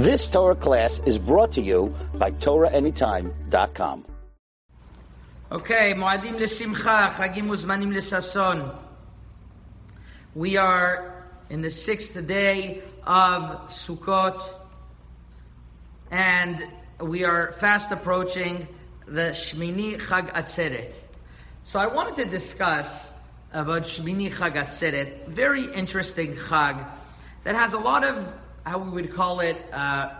This Torah class is brought to you by TorahAnytime.com. Okay, Moadim leSimcha, Chagim Uzmanim leSason. We are in the sixth day of Sukkot, and we are fast approaching the Shmini Chag Atzeret. So I wanted to discuss about Shmini Chag Atzeret, very interesting Chag that has a lot of how we would call it uh,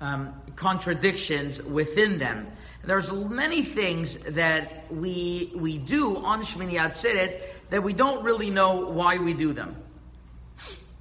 um, contradictions within them. There's many things that we we do on Shmini Atzeret that we don't really know why we do them.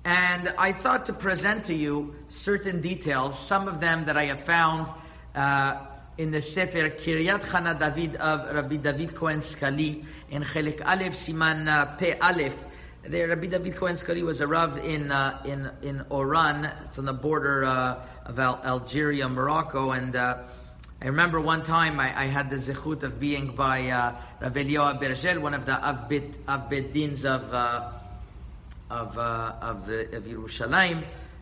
And I thought to present to you certain details, some of them that I have found uh, in the Sefer Kiryat Chana David of Rabbi David Cohen Skali in Chelik Aleph Siman uh, Pe Aleph. There, Rabbi David Cohen Skali was a rav in uh, in in Oran. It's on the border uh, of Al- Algeria, Morocco, and uh, I remember one time I, I, had the zechut of being by uh, Rav Eliyahu Abergel, one of the Avbet Avbet Dins of uh, of uh, of, the, of Yerushalayim,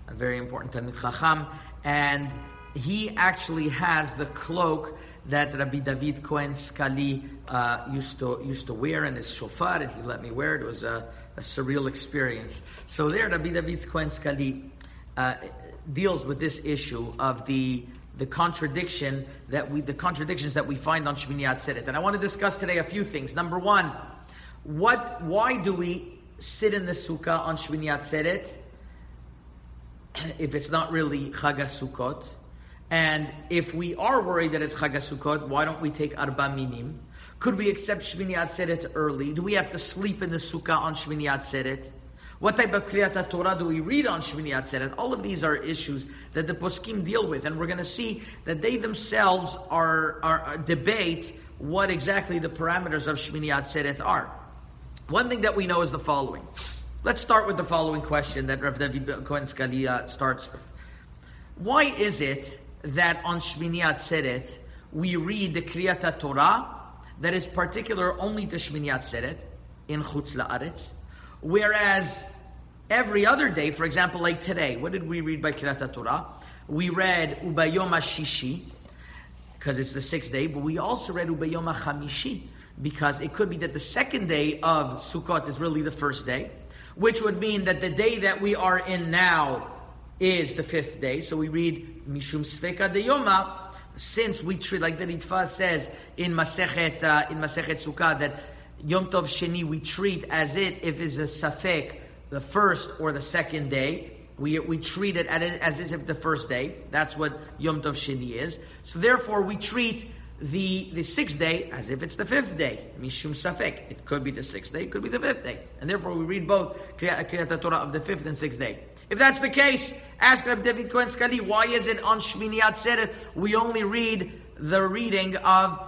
a very important Talmid Chacham, and he actually has the cloak that Rabbi David Cohen Skali uh, used to used to wear in his shofar, and he let me wear it. It was a, a surreal experience. So there, Rabbi David Cohen Skali uh, deals with this issue of the the contradiction that we the contradictions that we find on Shmini Atzeret. And I want to discuss today a few things. Number one, what why do we sit in the sukkah on Shmini Atzeret if it's not really Chag Sukkot? And if we are worried that it's Chag why don't we take Arba Minim? Could we accept Shmini Atzeret early? Do we have to sleep in the sukkah on Shmini Atzeret? What type of Kriyat Torah do we read on Shmini Atzeret? All of these are issues that the poskim deal with, and we're going to see that they themselves are, are, are debate what exactly the parameters of Shmini Atzeret are. One thing that we know is the following. Let's start with the following question that Rav David Cohen Skali starts with. Why is it that on Shmini Atzeret we read the Kriyat Torah that is particular only to Shmini Atzeret in Chutz La'aretz, whereas every other day, for example, like today, what did we read by Kriyat Torah? We read Ubayom Shishi because it's the sixth day, but we also read Ubayom Chamishi because it could be that the second day of Sukkot is really the first day, which would mean that the day that we are in now is the fifth day. So we read Mishum Sveka de Yoma, since we treat, like the Ritva says in Masechet, uh, in Masechet Sukkah, that Yom Tov Sheni we treat as it if it's a Safek, the first or the second day. We, we treat it as, as if the first day. That's what Yom Tov Sheni is. So therefore we treat the, the sixth day as if it's the fifth day. Mishum Safek. It could be the sixth day, it could be the fifth day. And therefore we read both Kriyat Torah of the fifth and sixth day. If that's the case, ask Rab David Cohen Skali, why is it on Shmini Atzeret we only read the reading of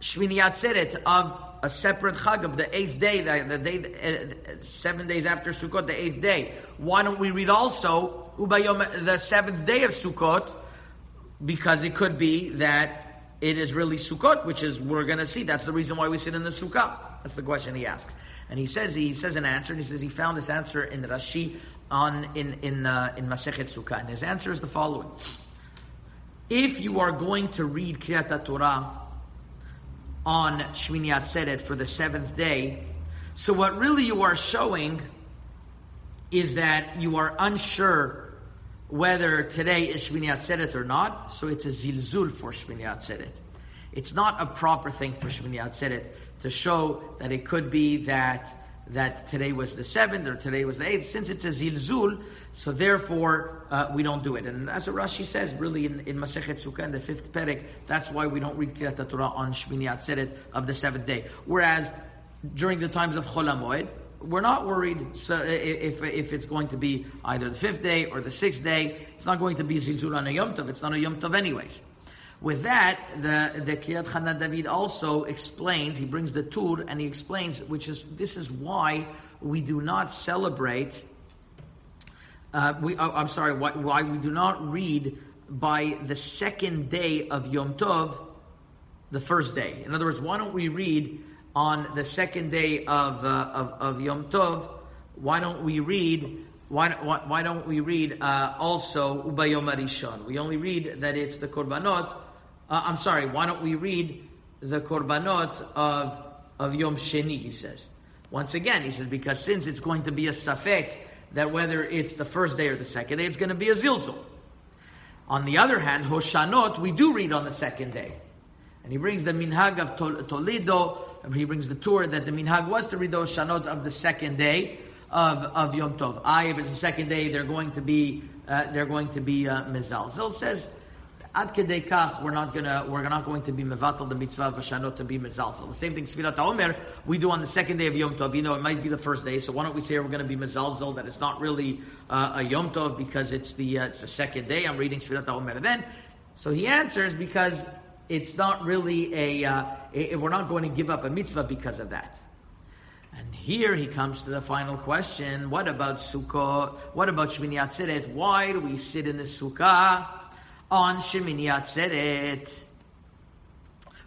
Shmini Atzeret, of a separate chag of the eighth day, the, the day, uh, seven days after Sukkot, the eighth day. Why don't we read also Ubayom, the seventh day of Sukkot? Because it could be that it is really Sukkot, which is we're going to see. That's the reason why we sit in the Sukkah. That's the question he asks, and he says he says an answer. And he says he found this answer in Rashi on in in uh, in Masechet Sukkah, and his answer is the following: If you are going to read Kriyat Torah on Shmini Atzeret for the seventh day, so what really you are showing is that you are unsure whether today is Shmini Atzeret or not. So it's a zilzul for Shmini Atzeret. It's not a proper thing for Shmini Atzeret to show that it could be that that today was the seventh or today was the eighth. Since it's a zilzul, so therefore uh, we don't do it. And as Rashi says, really in, in Masechet Sukkah in the fifth perek, that's why we don't read Kriyat Torah on Shmini Atzeret of the seventh day. Whereas during the times of Chol HaMoed, we're not worried so if, if it's going to be either the fifth day or the sixth day. It's not going to be zilzul on a Yom Tov. It's not a Yom Tov anyways. With that, the, the Kriyat Chana David also explains, he brings the Tur and he explains, which is, this is why we do not celebrate, uh, we, oh, I'm sorry, why, why, we do not read by the second day of Yom Tov, the first day. In other words, why don't we read on the second day of, uh, of, of Yom Tov, why don't we read why, why, why don't we read uh, also Ubayom Arishon? We only read that it's the Korbanot. Uh, I'm sorry, why don't we read the Korbanot of, of Yom Sheni, he says. Once again, he says, because since it's going to be a Safek, that whether it's the first day or the second day, it's going to be a Zilzul. On the other hand, Hoshanot, we do read on the second day. And he brings the Minhag of Toledo, he brings the Tur that the Minhag was to read the Hoshanot of the second day of, of Yom Tov. I, if it's the second day, they're going to be, uh, they're going to be uh, Mizal. Zil says, Ad kedei kach, we're not gonna, we're not going to be mevatel the mitzvah of Hoshanot to be mezal. So the same thing, Sfirat Omer, we do on the second day of Yom Tov. You know, it might be the first day, so why don't we say we're going to be mezalzel, that it's not really uh, a Yom Tov because it's the, uh, it's the second day. I'm reading Sfirat Omer then. So he answers because it's not really a, uh, a, we're not going to give up a mitzvah because of that. And here he comes to the final question. What about Sukkot? What about Shmini Atzeret? Why do we sit in the Sukkah? on Shemini Atzeret.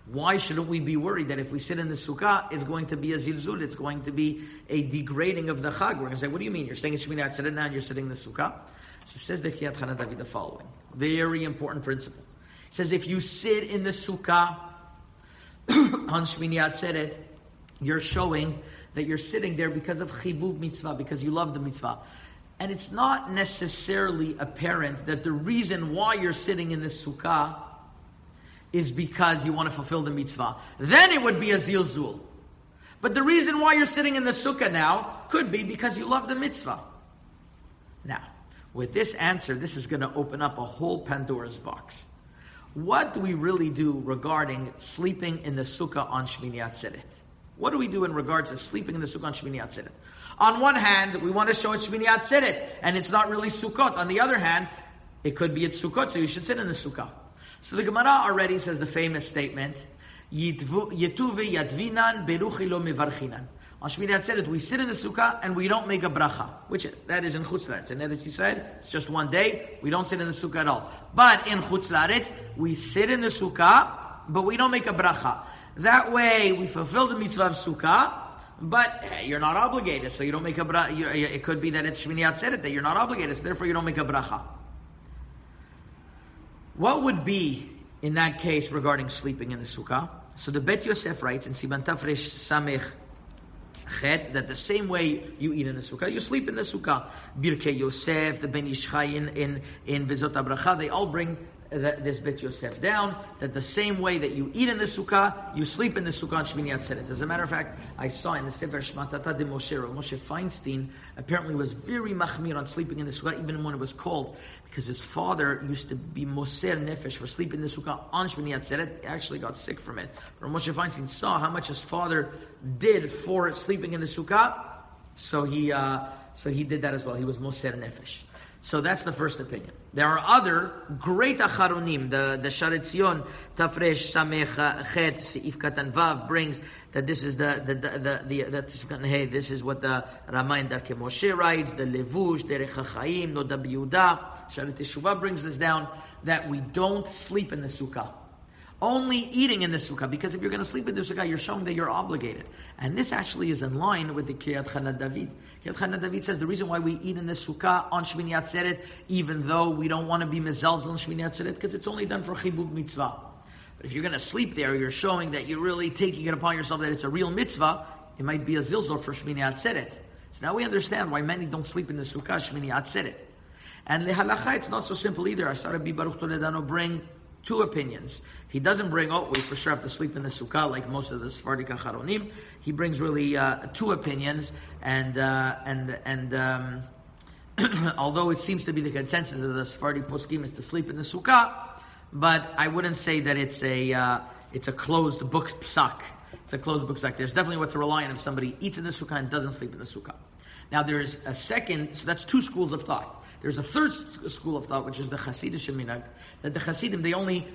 Why shouldn't we be worried that if we sit in the sukkah, it's going to be a zilzul, it's going to be a degrading of the chag? We're going to say, what do you mean? You're saying it's Shemini Atzeret now and you're sitting in the sukkah? So says the Chana David the following. Very important principle. It says if you sit in the sukkah on Shemini Atzeret, you're showing that you're sitting there because of chibub mitzvah, because you love the mitzvah and it's not necessarily apparent that the reason why you're sitting in the sukkah is because you want to fulfill the mitzvah. Then it would be a zilzul. But the reason why you're sitting in the sukkah now could be because you love the mitzvah. Now, with this answer, this is going to open up a whole Pandora's box. What do we really do regarding sleeping in the sukkah on Shmini Atzeret? What do we do in regards to sleeping in the sukkah on Shmini Atzeret? On one hand, we want to show it's Shmini Atzeret, and it's not really Sukkot. On the other hand, it could be it's Sukkot, so you should sit in the Sukkah. So the Gemara already says the famous statement, Yetuve yadvinan beruchi lo mivarchinan. On Shmini Atzeret, we sit in the Sukkah and we don't make a bracha, which that is in Chutz Laretz. In Eretz Yisrael, it's just one day, we don't sit in the Sukkah at all. But in Chutz Laretz, we sit in the Sukkah, but we don't make a bracha. That way, we fulfill the mitzvah of Sukkah, but eh, you're not obligated, so you don't make a bracha. Eh, it could be that it's Shmini Atzeret that you're not obligated, so therefore you don't make a bracha. What would be in that case regarding sleeping in the sukkah? So the Bet Yosef writes in Siman Tafresh Samech Chet that the same way you eat in the sukkah, you sleep in the sukkah. Birke Yosef, the Ben Ish Chai in in, in Vizot Abracha, they all bring this Bet Yosef down, that the same way that you eat in the sukkah, you sleep in the sukkah on Shmini Atzeret. As a matter of fact, I saw in the Sefer Shmatata de Moshe, Moshe Feinstein apparently was very machmir on sleeping in the sukkah, even when it was cold, because his father used to be Moser Nefesh for sleeping in the sukkah on Shmini Atzeret. He actually got sick from it. But Moshe Feinstein saw how much his father did for sleeping in the sukkah, so he, uh, so he did that as well. He was Moser Nefesh. So that's the first opinion. There are other great acharonim. The the Sharet Zion Tafresh Samech uh, Chet Seif Katan Vav brings that this is the the the, the, the hey this is what the Ramayin Darke Moshe writes. The Levush Derech Hachaim Noda Biyuda Sharet Teshuvah brings this down that we don't sleep in the sukkah only eating in the sukkah, because if you're going to sleep in the sukkah, you're showing that you're obligated. And this actually is in line with the Kiryat Chana David. Kiryat Chana David says the reason why we eat in the sukkah on Shmini Atzeret, even though we don't want to be mezalzel on Shmini Atzeret, because it's only done for chibub mitzvah. But if you're going to sleep there, you're showing that you're really taking it upon yourself that it's a real mitzvah. It might be a zilzal for Shmini Atzeret. So now we understand why many don't sleep in the sukkah Shmini Atzeret. And the halacha, it's not so simple either. Asara Bi Baruch bring two opinions. He doesn't bring, oh, we for sure have to sleep in the sukkah like most of the Sephardic Acharonim. He brings really uh, two opinions, and uh, and and um, although it seems to be the consensus of the Sephardic poskim is to sleep in the sukkah, but I wouldn't say that it's a uh, it's a closed book psak. It's a closed book psak. There's definitely what to rely on if somebody eats in the sukkah and doesn't sleep in the sukkah. Now there's a second, so that's two schools of thought. There's a third school of thought, which is the Hasidic minhag, that the Hasidim they only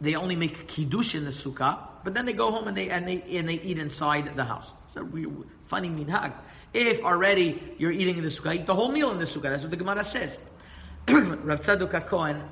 they only make kiddush in the sukkah, but then they go home and they and they and they eat inside the house. It's a real funny minhag. If already you're eating in the sukkah, eat the whole meal in the sukkah. That's what the Gemara says. Rav Tzadok Cohen,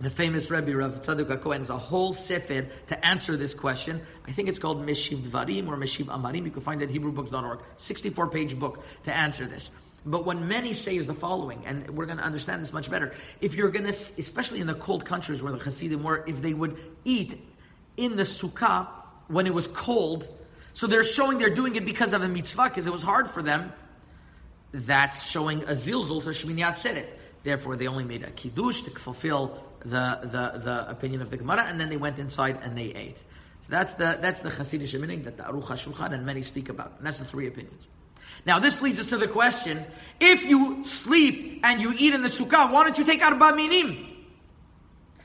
the famous Rebbe Rav Tzadok Cohen, has a whole sefer to answer this question. I think it's called Meshiv Dvarim or Meshiv Amarim. You can find it at HebrewBooks.org. 64 page book to answer this. But what many say is the following, and we're going to understand this much better. If you're going to, especially in the cold countries where the Hasidim were, if they would eat in the sukkah when it was cold, so they're showing they're doing it because of a mitzvah, because it was hard for them, that's showing a zilzul to Shmini Atzeret. Therefore, they only made a kiddush to fulfill the, the, the opinion of the Gemara, and then they went inside and they ate. So that's the that's the Hasidic meaning that the Aruch HaShulchan and many speak about. And that's the three opinions. Now, this leads us to the question: If you sleep and you eat in the sukkah, why don't you take arba minim?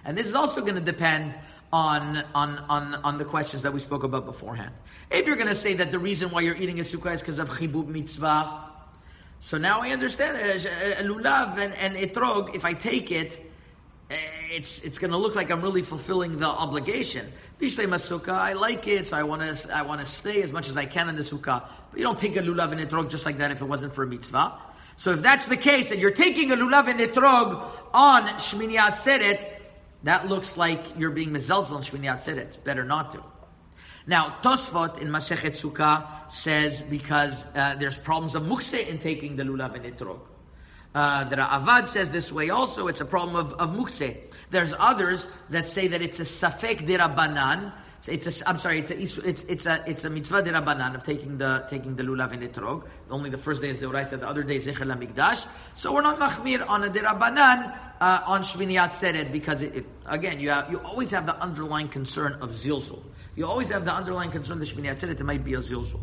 And this is also going to depend on, on, on, on the questions that we spoke about beforehand. If you're going to say that the reason why you're eating a sukkah is because of chibub mitzvah, so now I understand uh, lulav and, and etrog, if I take it, it's it's going to look like I'm really fulfilling the obligation. Bishlei masukah, I like it, so I want to I want to stay as much as I can in the sukkah. But you don't take a lulav and etrog just like that if it wasn't for a mitzvah. So if that's the case, and you're taking a lulav and etrog on Shmini Atzeret, that looks like you're being mezelzel on Shmini Atzeret. Better not to. Now, Tosfot in Masechet Sukkah says because uh, there's problems of mukse in taking the lulav and etrog. Uh, the Avad says this way also, it's a problem of, of mukse. There's others that say that it's a safek dirabanan. So It's a, I'm sorry, it's a, it's, it's a, it's a mitzvah dirabanan of taking the, taking the lulav and etrog. Only the first day is the oraita, the other day is zecher lamikdash. So we're not machmir on a dirabanan, uh, on Shmini Atzeret because it, it, again, you have, you always have the underlying concern of zilzul. You always have the underlying concern, the Shmini Atzeret, it might be a zilzul.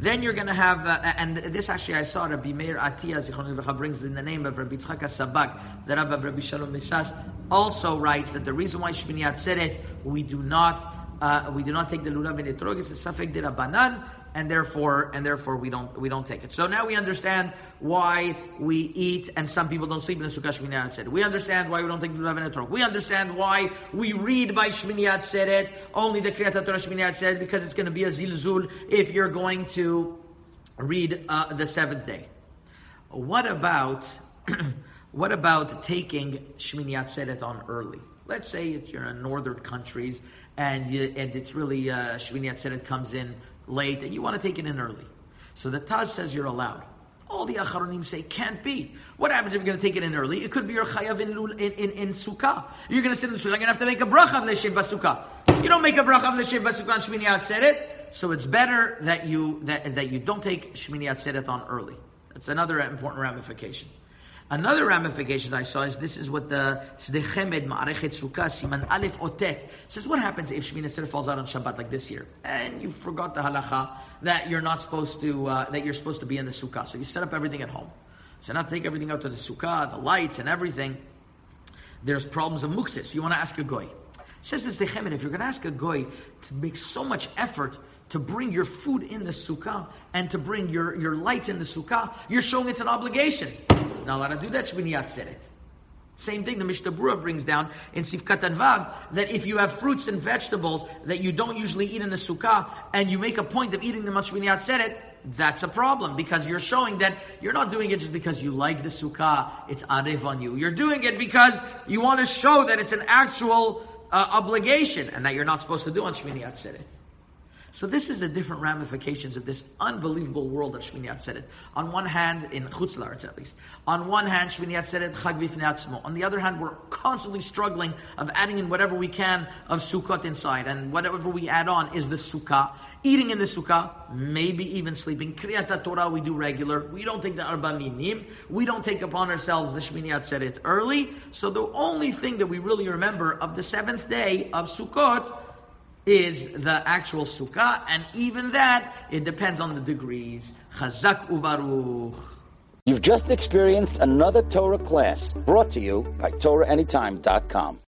Then you're going to have, uh, and this actually I saw Rabbi Meir Atiyah Zichron brings in the name of Rabbi Tzchak Sabak, the Rabbi of Rabbi Shalom Misas, also writes that the reason why Shmini Atzeret, we do not, uh, we do not take the lulav and etrog is a safek de Rabbanan, and therefore and therefore we don't we don't take it. So now we understand why we eat and some people don't sleep in the sukkah shmini atzeret. We understand why we don't take the lulav and etrog. We understand why we read by shmini atzeret only the kriyat Torah shmini atzeret because it's going to be a zilzul if you're going to read uh, the seventh day. What about what about taking shmini atzeret on early? Let's say you're in northern countries and you, and it's really uh, shmini atzeret comes in late and you want to take it in early. So the Taz says you're allowed. All the Acharonim say can't be. What happens if you're going to take it in early? It could be your chayav in, in, in, in sukkah. You're going to sit in sukkah. You're going to have to make a bracha of l'shiv basukah. You don't make a bracha of l'shiv basukah on Shmini Atzeret. So it's better that you that, that you don't take Shmini Atzeret on early. That's another important ramification. Another ramification I saw is this is what the Sdechemed Ma'arechet Sukkah Siman Aleph Otet says. What happens if Shemini Atzeret falls out on Shabbat like this year, and you forgot the halacha that you're not supposed to uh, that you're supposed to be in the sukkah? So you set up everything at home. So now take everything out to the sukkah, the lights and everything. There's problems of muksis. You want to ask a goy. Says this Dechemed, if you're going to ask a goy to make so much effort to bring your food in the sukkah and to bring your, your lights in the sukkah, you're showing it's an obligation. Not allowed to do that, Shmini Atzeret. Same thing the Mishnah Brura brings down in Sifkat and Vav, that if you have fruits and vegetables that you don't usually eat in the sukkah, and you make a point of eating them on Shmini Atzeret, that's a problem because you're showing that you're not doing it just because you like the sukkah, it's arev on you. You're doing it because you want to show that it's an actual uh, obligation and that you're not supposed to do on Shmini Atzeret. So this is the different ramifications of this unbelievable world of Shmini Atzeret. On one hand, in Chutz at least, on one hand, Shmini Atzeret Chag Atzmo. On the other hand, we're constantly struggling of adding in whatever we can of Sukkot inside, and whatever we add on is the Sukkah. Eating in the Sukkah, maybe even sleeping. Kriyat Torah we do regular. We don't take the Arba Minim. We don't take upon ourselves the Shmini Atzeret early. So the only thing that we really remember of the seventh day of Sukkot is the actual sukkah, and even that, it depends on the degrees. Chazak ubaruch. You've just experienced another Torah class brought to you by TorahAnytime.com.